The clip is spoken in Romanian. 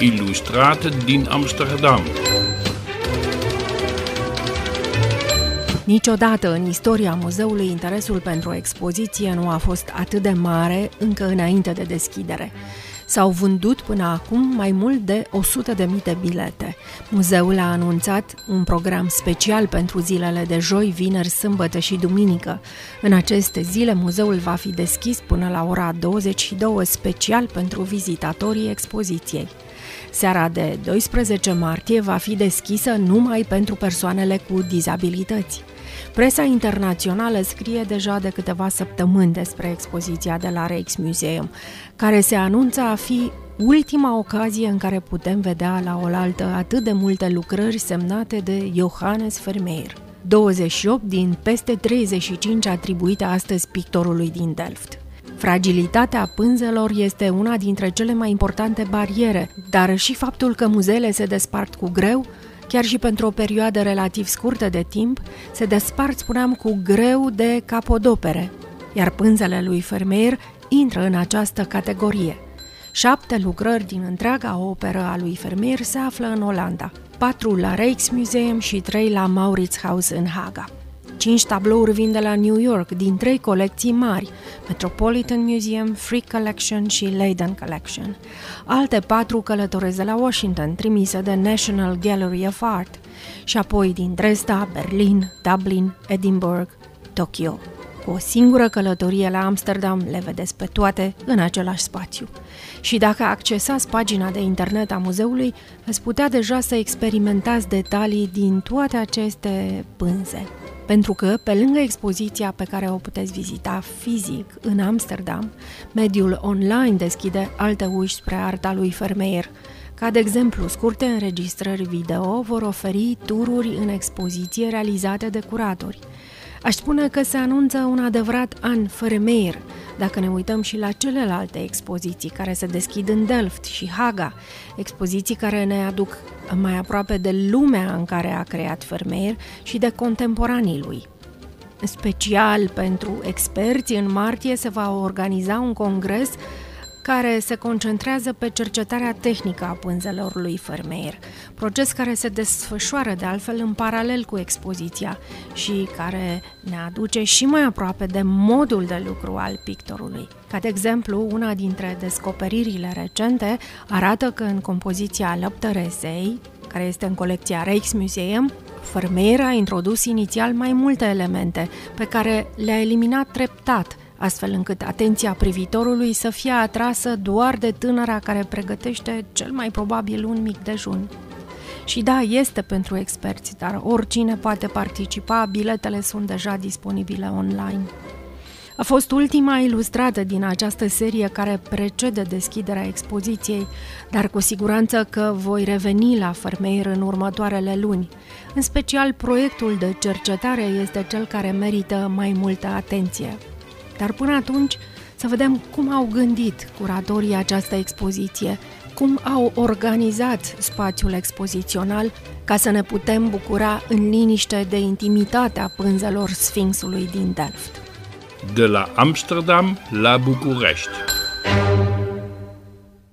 ilustrate din Amsterdam. Niciodată în istoria muzeului interesul pentru expoziție nu a fost atât de mare încă înainte de deschidere. S-au vândut până acum mai mult de 100.000 de bilete. Muzeul a anunțat un program special pentru zilele de joi, vineri, sâmbătă și duminică. În aceste zile, muzeul va fi deschis până la ora 22 special pentru vizitatorii expoziției. Seara de 12 martie va fi deschisă numai pentru persoanele cu dizabilități. Presa internațională scrie deja de câteva săptămâni despre expoziția de la Rijksmuseum, care se anunță a fi ultima ocazie în care putem vedea la oaltă atât de multe lucrări semnate de Johannes Vermeer. 28 din peste 35 atribuite astăzi pictorului din Delft. Fragilitatea pânzelor este una dintre cele mai importante bariere, dar și faptul că muzeele se despart cu greu chiar și pentru o perioadă relativ scurtă de timp, se despart, spuneam, cu greu de capodopere, iar pânzele lui Vermeer intră în această categorie. Șapte lucrări din întreaga operă a lui Vermeer se află în Olanda, patru la Rijksmuseum și trei la Mauritshuis în Haga. Cinci tablouri vin de la New York, din trei colecții mari, Metropolitan Museum, Free Collection și Leiden Collection. Alte patru călătoresc de la Washington, trimise de National Gallery of Art, și apoi din Dresda, Berlin, Dublin, Edinburgh, Tokyo. Cu o singură călătorie la Amsterdam le vedeți pe toate în același spațiu. Și dacă accesați pagina de internet a muzeului, veți putea deja să experimentați detalii din toate aceste pânze pentru că, pe lângă expoziția pe care o puteți vizita fizic în Amsterdam, mediul online deschide alte uși spre arta lui Vermeer, ca de exemplu, scurte înregistrări video vor oferi tururi în expoziție realizate de curatori – Aș spune că se anunță un adevărat an fără Meir, dacă ne uităm și la celelalte expoziții care se deschid în Delft și Haga, expoziții care ne aduc mai aproape de lumea în care a creat Vermeer și de contemporanii lui. Special pentru experți, în martie se va organiza un congres care se concentrează pe cercetarea tehnică a pânzelor lui Vermeer, proces care se desfășoară de altfel în paralel cu expoziția și care ne aduce și mai aproape de modul de lucru al pictorului. Ca de exemplu, una dintre descoperirile recente arată că în compoziția Lăptăresei, care este în colecția Rijksmuseum, Vermeer a introdus inițial mai multe elemente, pe care le-a eliminat treptat, astfel încât atenția privitorului să fie atrasă doar de tânăra care pregătește cel mai probabil un mic dejun. Și da, este pentru experți, dar oricine poate participa, biletele sunt deja disponibile online. A fost ultima ilustrată din această serie care precede deschiderea expoziției, dar cu siguranță că voi reveni la Fermeir în următoarele luni. În special, proiectul de cercetare este cel care merită mai multă atenție. Dar până atunci să vedem cum au gândit curatorii această expoziție, cum au organizat spațiul expozițional ca să ne putem bucura în liniște de intimitatea pânzelor Sfinxului din Delft. De la Amsterdam la București.